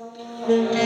Música